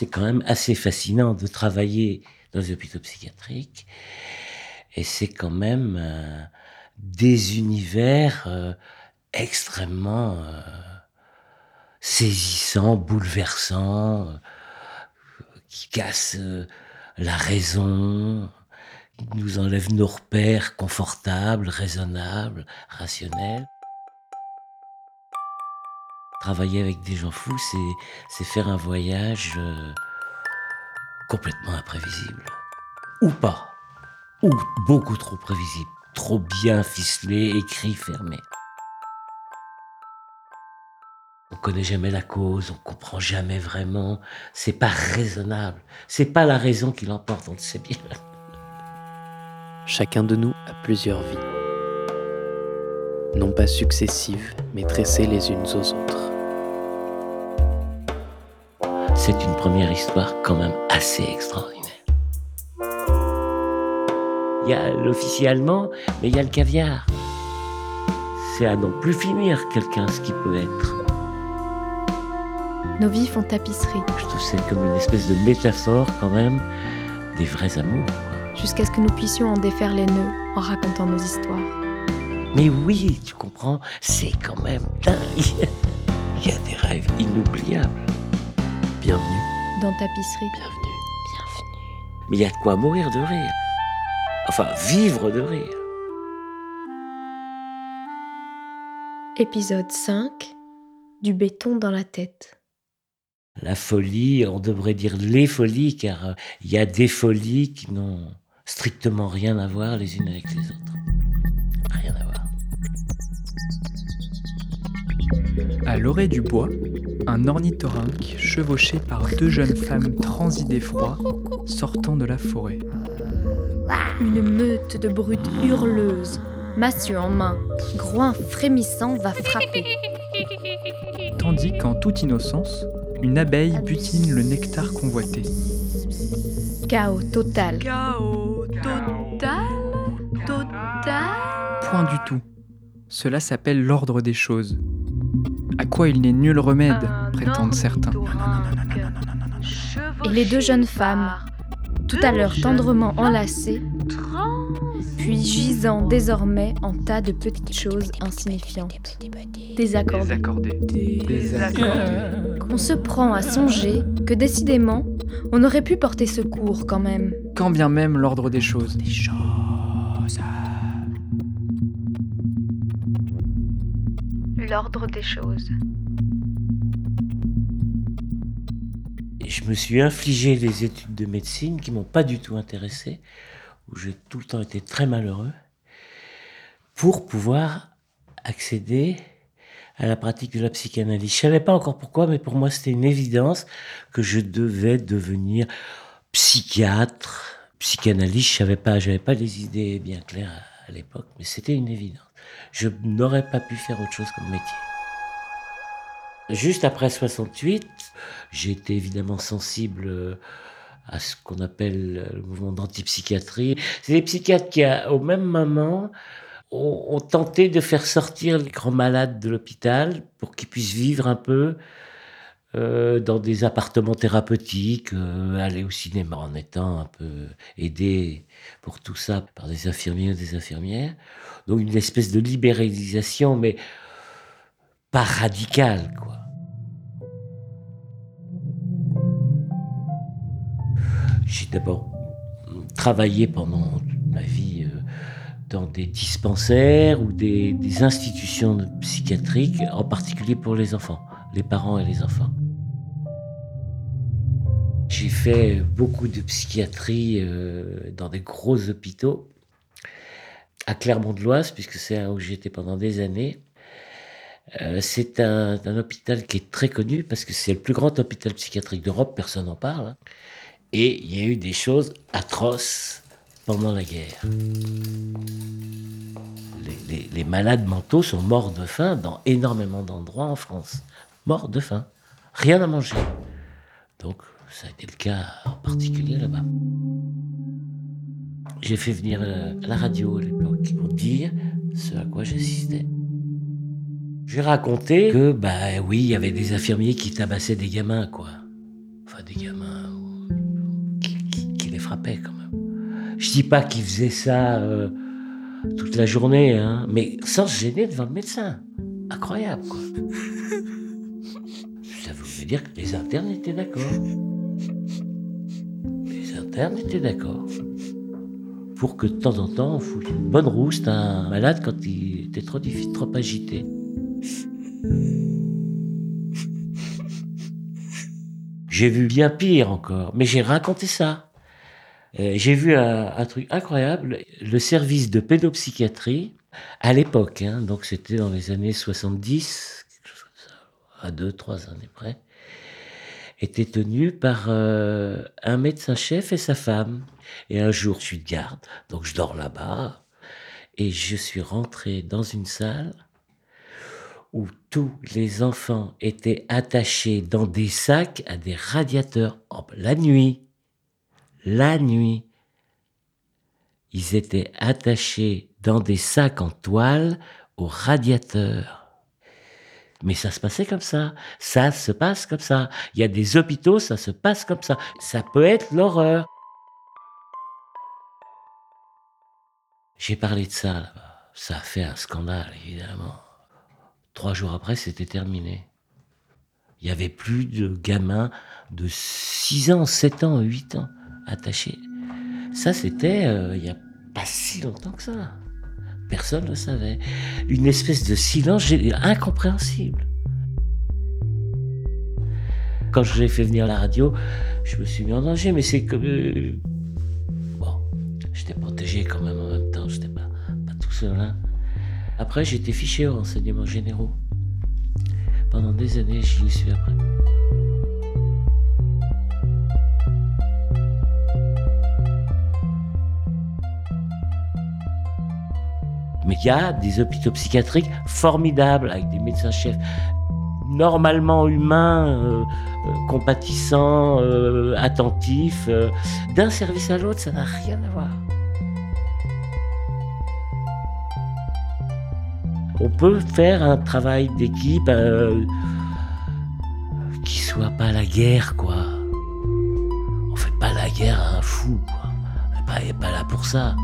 c'est quand même assez fascinant de travailler dans les hôpitaux psychiatriques. Et c'est quand même euh, des univers euh, extrêmement euh, saisissants, bouleversants, qui cassent la raison, qui nous enlèvent nos repères confortables, raisonnables, rationnels. Travailler avec des gens fous, c'est faire un voyage complètement imprévisible. Ou pas. Ou beaucoup trop prévisible. Trop bien ficelé, écrit, fermé. On connaît jamais la cause, on comprend jamais vraiment. C'est pas raisonnable. C'est pas la raison qui l'emporte, on le sait bien. Chacun de nous a plusieurs vies. Non pas successives, mais tressées les unes aux autres c'est une première histoire quand même assez extraordinaire. Il y a l'officier allemand, mais il y a le caviar. C'est à non plus finir quelqu'un ce qui peut être. Nos vies font tapisserie. Je trouve c'est comme une espèce de métaphore quand même des vrais amours. Jusqu'à ce que nous puissions en défaire les nœuds en racontant nos histoires. Mais oui, tu comprends, c'est quand même dingue. Il y a des rêves inoubliables. Bienvenue. Dans tapisserie. Bienvenue. Bienvenue. Mais il y a de quoi mourir de rire. Enfin, vivre de rire. Épisode 5 Du béton dans la tête. La folie, on devrait dire les folies, car euh, il y a des folies qui n'ont strictement rien à voir les unes avec les autres. Rien à voir. À l'orée du bois, un ornithorynque chevauché par deux jeunes femmes transies d'effroi sortant de la forêt. Une meute de brutes hurleuses, massue en main, groin frémissant va frapper. Tandis qu'en toute innocence, une abeille butine le nectar convoité. Chaos total. Chaos total Total Point du tout. Cela s'appelle l'ordre des choses. À quoi il n'est nul remède, prétendent certains. Et les deux jeunes femmes, tout à l'heure tendrement enlacées, puis gisant désormais en tas de petites choses insignifiantes, désaccordées. On se prend à songer que décidément, on aurait pu porter secours quand même. Quand bien même l'ordre des choses. L'ordre des choses. je me suis infligé les études de médecine qui m'ont pas du tout intéressé, où j'ai tout le temps été très malheureux, pour pouvoir accéder à la pratique de la psychanalyse. Je savais pas encore pourquoi, mais pour moi c'était une évidence que je devais devenir psychiatre, psychanalyste. Je savais pas, j'avais pas les idées bien claires à l'époque, mais c'était une évidence. Je n'aurais pas pu faire autre chose comme métier. Juste après 68, j'ai été évidemment sensible euh, à ce qu'on appelle le mouvement d'antipsychiatrie. C'est des psychiatres qui, au même moment, ont, tenté de faire sortir les grands malades de l'hôpital pour qu'ils puissent vivre un peu euh, dans des appartements thérapeutiques, euh, aller au cinéma en étant un peu aidé pour tout ça par des infirmiers ou des infirmières. Donc une espèce de libéralisation, mais pas radicale, quoi. J'ai d'abord travaillé pendant toute ma vie euh, dans des dispensaires ou des, institutions psychiatriques, en particulier pour les enfants, les parents et les enfants. J'ai fait beaucoup de psychiatrie euh, dans des gros hôpitaux, à Clermont-de-Loise, puisque c'est où j'étais pendant des années. Euh, c'est un, hôpital qui est très connu parce que c'est le plus grand hôpital psychiatrique d'Europe, personne n'en parle. Hein. Et il y a eu des choses atroces pendant la guerre. Les, malades mentaux sont morts de faim dans énormément d'endroits en France. Morts de faim. Rien à manger. Donc, ça a été le cas en particulier là-bas. J'ai fait venir euh, la radio à l'époque pour dire ce à quoi j'assistais. J'ai raconté que, bah oui, il y avait des infirmiers qui tabassaient des gamins, quoi. Enfin, des gamins qui les frappaient quand même. Je dis pas qu'ils faisaient ça euh, toute la journée, hein, mais sans se gêner devant le médecin. Incroyable, quoi. Que les internes étaient d'accord. Les internes étaient d'accord. Pour que de temps en temps, on foute une bonne rouste à un malade quand il était trop agité. J'ai vu bien pire encore, mais j'ai raconté ça. Euh, j'ai vu un, truc incroyable. Le service de pédopsychiatrie, à l'époque, hein, donc c'était dans les années 70, quelque chose à deux, trois années près, était tenu par euh, un médecin-chef et sa femme. Et un jour, je suis de garde, donc je dors là-bas, et je suis rentré dans une salle où tous les enfants étaient attachés dans des sacs à des radiateurs Oh, la nuit. La nuit. Ils étaient attachés dans des sacs en toile aux radiateurs. Mais ça se passait comme ça. Ça se passe comme ça. Il y a des hôpitaux, ça se passe comme ça. Ça peut être l'horreur. J'ai parlé de ça là-bas. Ça a fait un scandale, évidemment. Trois jours après, c'était terminé. Il n'y avait plus de gamins de 6 ans, 7 ans, 8 ans attachés. Ça, c'était euh, il n'y a pas si longtemps que ça. Personne ne savait. Une espèce de silence incompréhensible. Quand je l'ai fait venir la radio, je me suis mis en danger, mais c'est comme... euh, Bon, j'étais protégé quand même en même temps, j'étais pas, pas tout seul. hein. Après, été fiché aux renseignements généraux. Pendant des années, j'y suis après. Mais il y a des hôpitaux psychiatriques formidables, avec des médecins-chefs normalement humains, euh, euh, compatissants, euh, attentifs. D'un service à l'autre, ça n'a rien à voir. On peut faire un travail d'équipe qui soit pas la guerre, quoi. On fait pas la guerre à un fou, quoi. On n'est pas là pour ça.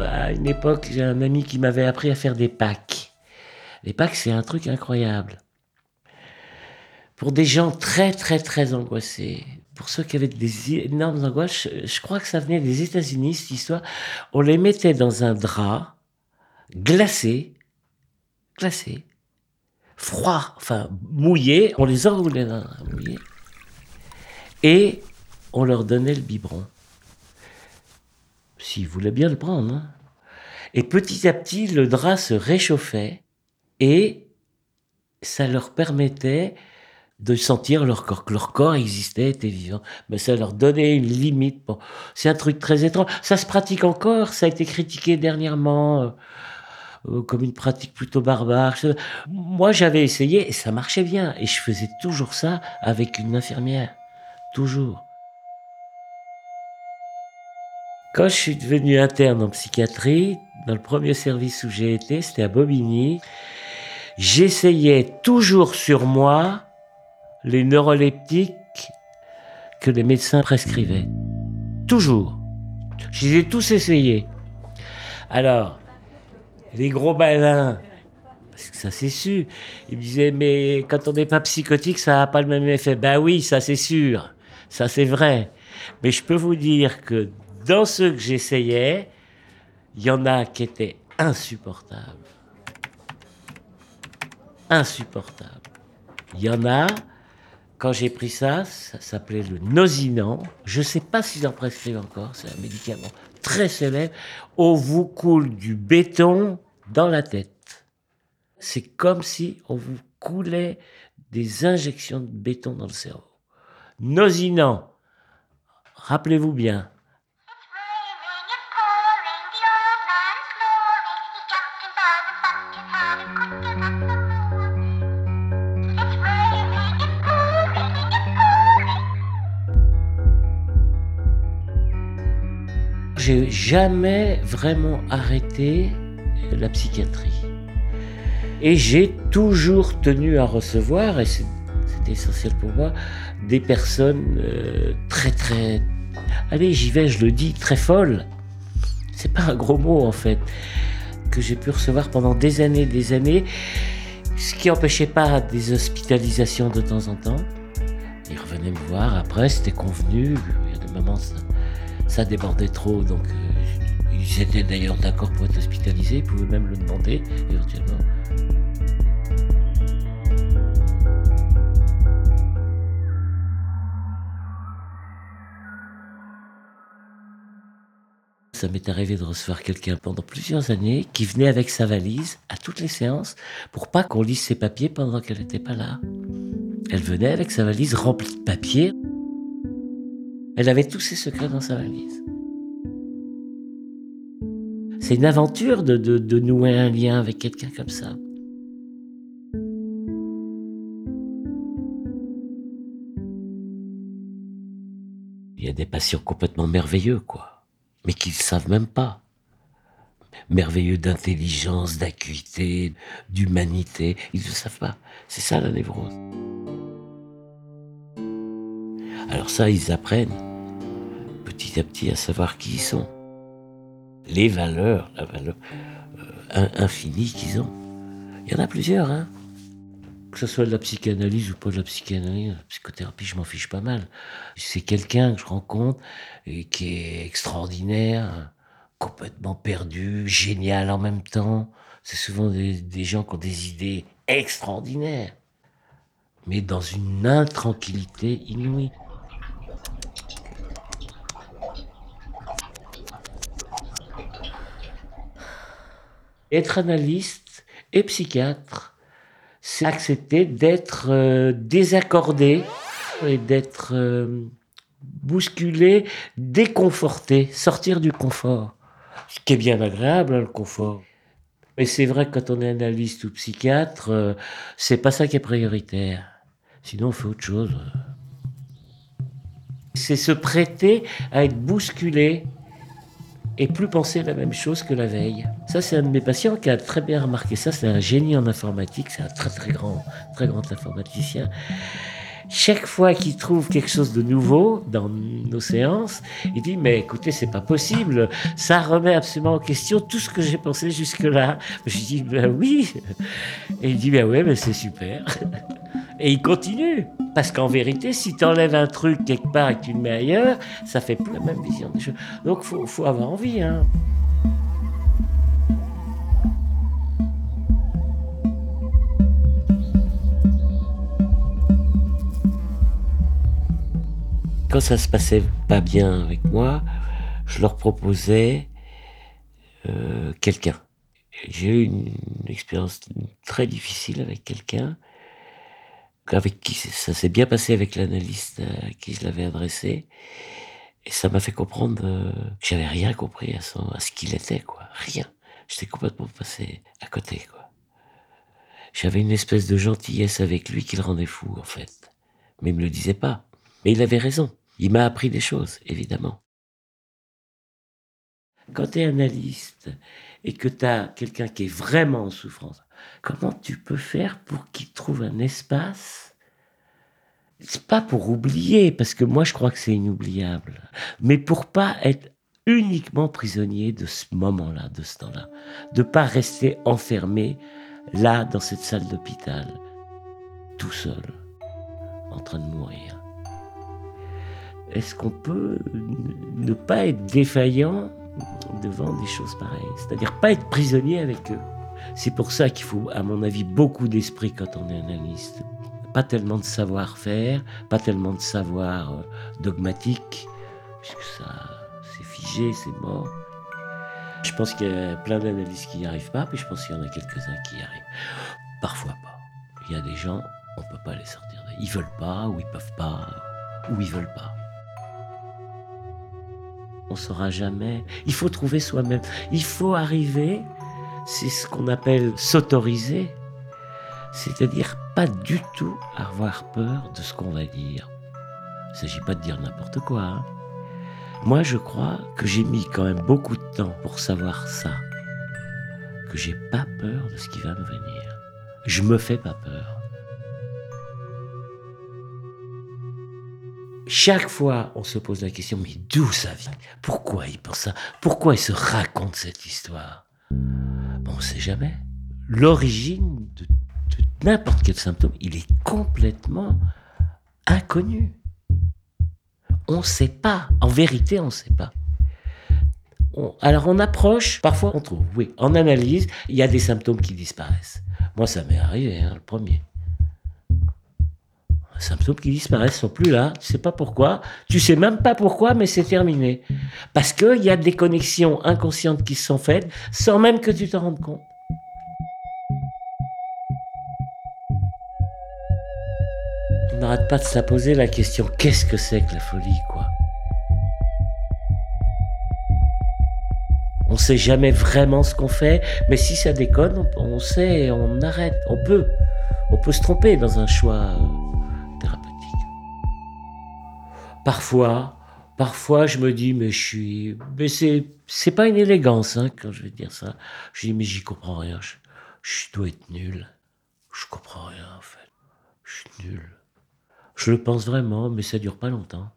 À une époque, j'ai un ami qui m'avait appris à faire des packs. Les packs, c'est un truc incroyable. Pour des gens très, très, très angoissés, pour ceux qui avaient des énormes angoisses, je, je crois que ça venait des États-Unis, cette histoire. On les mettait dans un drap glacé, glacé, froid, enfin mouillé, on les enroulait dans un mouillé, et on leur donnait le biberon. S'ils voulaient bien le prendre. hein. Et petit à petit, le drap se réchauffait et ça leur permettait de sentir leur corps, que leur corps existait, était vivant. Mais ça leur donnait une limite. Bon, c'est un truc très étrange. Ça se pratique encore, ça a été critiqué dernièrement euh, euh, comme une pratique plutôt barbare. Moi, j'avais essayé et ça marchait bien. Et je faisais toujours ça avec une infirmière. Toujours. Quand je suis devenu interne en psychiatrie, dans le premier service où j'ai été, c'était à Bobigny, j'essayais toujours sur moi les neuroleptiques que les médecins prescrivaient. Toujours. Je les ai tous essayés. Alors, les gros malins, parce que ça c'est sûr, ils me disaient, mais quand on n'est pas psychotique, ça n'a pas le même effet. Ben oui, ça c'est sûr. Ça c'est vrai. Mais je peux vous dire que dans ceux que j'essayais, il y en a qui étaient insupportables. Insupportables. Il y en a, quand j'ai pris ça, ça s'appelait le Nosinant. Je ne sais pas s'ils en prescrivent encore, c'est un médicament très célèbre. On vous coule du béton dans la tête. C'est comme si on vous coulait des injections de béton dans le cerveau. Nosinant. Rappelez-vous bien. J'ai jamais vraiment arrêté la psychiatrie. Et j'ai toujours tenu à recevoir, et c'était essentiel pour moi, des personnes euh, très très... Allez, j'y vais, je le dis, très folles. C'est pas un gros mot en fait. Que j'ai pu recevoir pendant des années, des années. Ce qui n'empêchait pas des hospitalisations de temps en temps. Ils revenaient me voir après, c'était convenu. Il y a des moments, ça, débordait trop, donc euh, ils étaient d'ailleurs d'accord pour être hospitalisés, ils pouvaient même le demander éventuellement. Ça m'est arrivé de recevoir quelqu'un pendant plusieurs années qui venait avec sa valise à toutes les séances pour pas qu'on lise ses papiers pendant qu'elle n'était pas là. Elle venait avec sa valise remplie de papiers. Elle avait tous ses secrets dans sa valise. C'est une aventure de, nouer un lien avec quelqu'un comme ça. Il y a des patients complètement merveilleux, quoi, mais qu'ils ne savent même pas. Merveilleux d'intelligence, d'acuité, d'humanité, ils ne savent pas. C'est ça la névrose. Alors ça, ils apprennent petit à petit à savoir qui ils sont. Les valeurs, la valeur euh, infinie qu'ils ont. Il y en a plusieurs, hein. Que ce soit de la psychanalyse ou pas de la psychanalyse, la psychothérapie, je m'en fiche pas mal. C'est quelqu'un que je rencontre et qui est extraordinaire, complètement perdu, génial en même temps. C'est souvent des, des gens qui ont des idées extraordinaires, mais dans une intranquillité inouïe. Être analyste et psychiatre, c'est accepter d'être euh, désaccordé et d'être euh, bousculé, déconforté, sortir du confort. Ce qui est bien agréable, hein, le confort. Mais c'est vrai que quand on est analyste ou psychiatre, euh, c'est pas ça qui est prioritaire. Sinon, on fait autre chose. C'est se prêter à être bousculé et plus penser la même chose que la veille. Ça, c'est un de mes patients qui a très bien remarqué ça. C'est un génie en informatique, c'est un très très grand, très grand informaticien. Chaque fois qu'il trouve quelque chose de nouveau dans nos séances, il dit mais écoutez c'est pas possible, ça remet absolument en question tout ce que j'ai pensé jusque là. Je dis ben oui, et il dit ben ouais mais c'est super. Et il continue. Parce qu'en vérité, si tu enlèves un truc quelque part et que tu le mets ailleurs, ça fait plus la même vision des choses. Donc faut, faut, avoir envie. Hein. Quand ça se passait pas bien avec moi, je leur proposais euh, quelqu'un. J'ai eu une expérience très difficile avec quelqu'un avec qui ça s'est bien passé avec l'analyste à qui je l'avais adressé. Et ça m'a fait comprendre euh, que j'avais rien compris à, à ce qu'il était, quoi. Rien. J'étais complètement passé à côté, quoi. J'avais une espèce de gentillesse avec lui qui le rendait fou, en fait. Mais il me le disait pas. Mais il avait raison. Il m'a appris des choses, évidemment. Quand tu es analyste et que tu as quelqu'un qui est vraiment en souffrance, comment tu peux faire pour qu'il trouve un espace? C'est pas pour oublier, parce que moi je crois que c'est inoubliable, mais pour pas être uniquement prisonnier de ce moment-là, de ce temps-là, de pas rester enfermé là dans cette salle d'hôpital, tout seul, en train de mourir. Est-ce qu'on peut ne pas être défaillant devant des choses pareilles? C'est-à-dire pas être prisonnier avec eux. C'est pour ça qu'il faut, à mon avis, beaucoup d'esprit quand on est analyste. Pas tellement de savoir-faire, pas tellement de savoir euh, dogmatique, puisque ça, c'est figé, c'est mort. Je pense qu'il y a plein d'analystes qui n'y arrivent pas, puis je pense qu'il y en a quelques-uns qui y arrivent. Parfois pas. Il y a des gens, on ne peut pas les sortir. Ils veulent pas, ou ils peuvent pas, ou ils veulent pas. On saura jamais. Il faut trouver soi-même. Il faut arriver c'est ce qu'on appelle s'autoriser, c'est-à-dire pas du tout avoir peur de ce qu'on va dire. Il ne s'agit pas de dire n'importe quoi. Hein. Moi, je crois que j'ai mis quand même beaucoup de temps pour savoir ça. Que j'ai pas peur de ce qui va me venir. Je me fais pas peur. Chaque fois, on se pose la question, mais d'où ça vient? Pourquoi il pense ça? Pourquoi il se raconte cette histoire? On ne sait jamais. L'origine de, n'importe quel symptôme, il est complètement inconnu. On ne sait pas. En vérité, on ne sait pas. Alors on approche, parfois on trouve, oui, en analyse, il y a des symptômes qui disparaissent. Moi, ça m'est arrivé, hein, le premier. Symptômes qui disparaissent sont plus là, tu sais pas pourquoi, tu sais même pas pourquoi, mais c'est terminé. Parce qu'il y a des connexions inconscientes qui se sont faites sans même que tu t'en rendes compte. On n'arrête pas de se poser la question qu'est-ce que c'est que la folie, quoi? On sait jamais vraiment ce qu'on fait, mais si ça déconne, on, sait, on arrête. On peut, on peut se tromper dans un choix Parfois, parfois, je me dis, mais je suis, mais c'est, c'est pas une élégance hein, quand je vais dire ça. Je dis, mais j'y comprends rien. Je, je dois être nul. Je comprends rien en fait. Je suis nul. Je le pense vraiment, mais ça dure pas longtemps.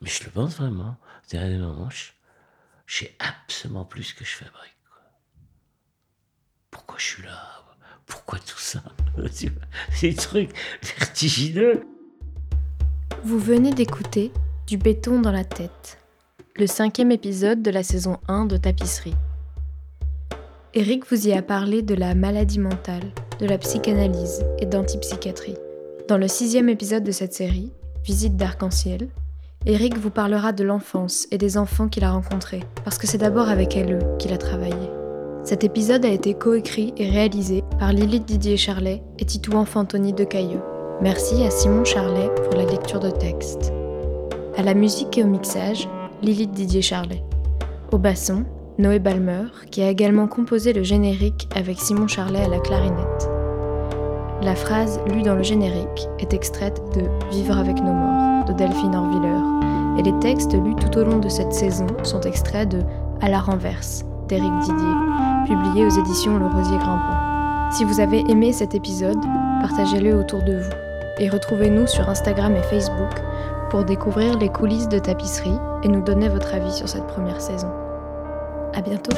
Mais je le pense vraiment. C'est-à-dire, des moments, je, je sais absolument plus ce que je fabrique. quoi. Pourquoi je suis là? Pourquoi tout ça? C'est des trucs vertigineux. Vous venez d'écouter Du béton dans la tête, le cinquième épisode de la saison 1 de Tapisserie. Eric vous y a parlé de la maladie mentale, de la psychanalyse et d'antipsychiatrie. Dans le sixième épisode de cette série, Visite d'arc-en-ciel, Eric vous parlera de l'enfance et des enfants qu'il a rencontrés, parce que c'est d'abord avec elle qu'il a travaillé. Cet épisode a été coécrit et réalisé par Lilith Didier Charlet et Titouan Fantoni de Cailleux. Merci à Simon Charlet pour la lecture de texte. À la musique et au mixage, Lilith Didier Charlet. Au basson, Noé Balmer, qui a également composé le générique avec Simon Charlet à la clarinette. La phrase lue dans le générique est extraite de Vivre avec nos morts de Delphine Orviller, et les textes lus tout au long de cette saison sont extraits de À la renverse d'Éric Didier, publié aux éditions Le Rosier Grimpant. Si vous avez aimé cet épisode, partagez-le autour de vous et retrouvez-nous sur Instagram et Facebook pour découvrir les coulisses de tapisserie et nous donner votre avis sur cette première saison. À bientôt!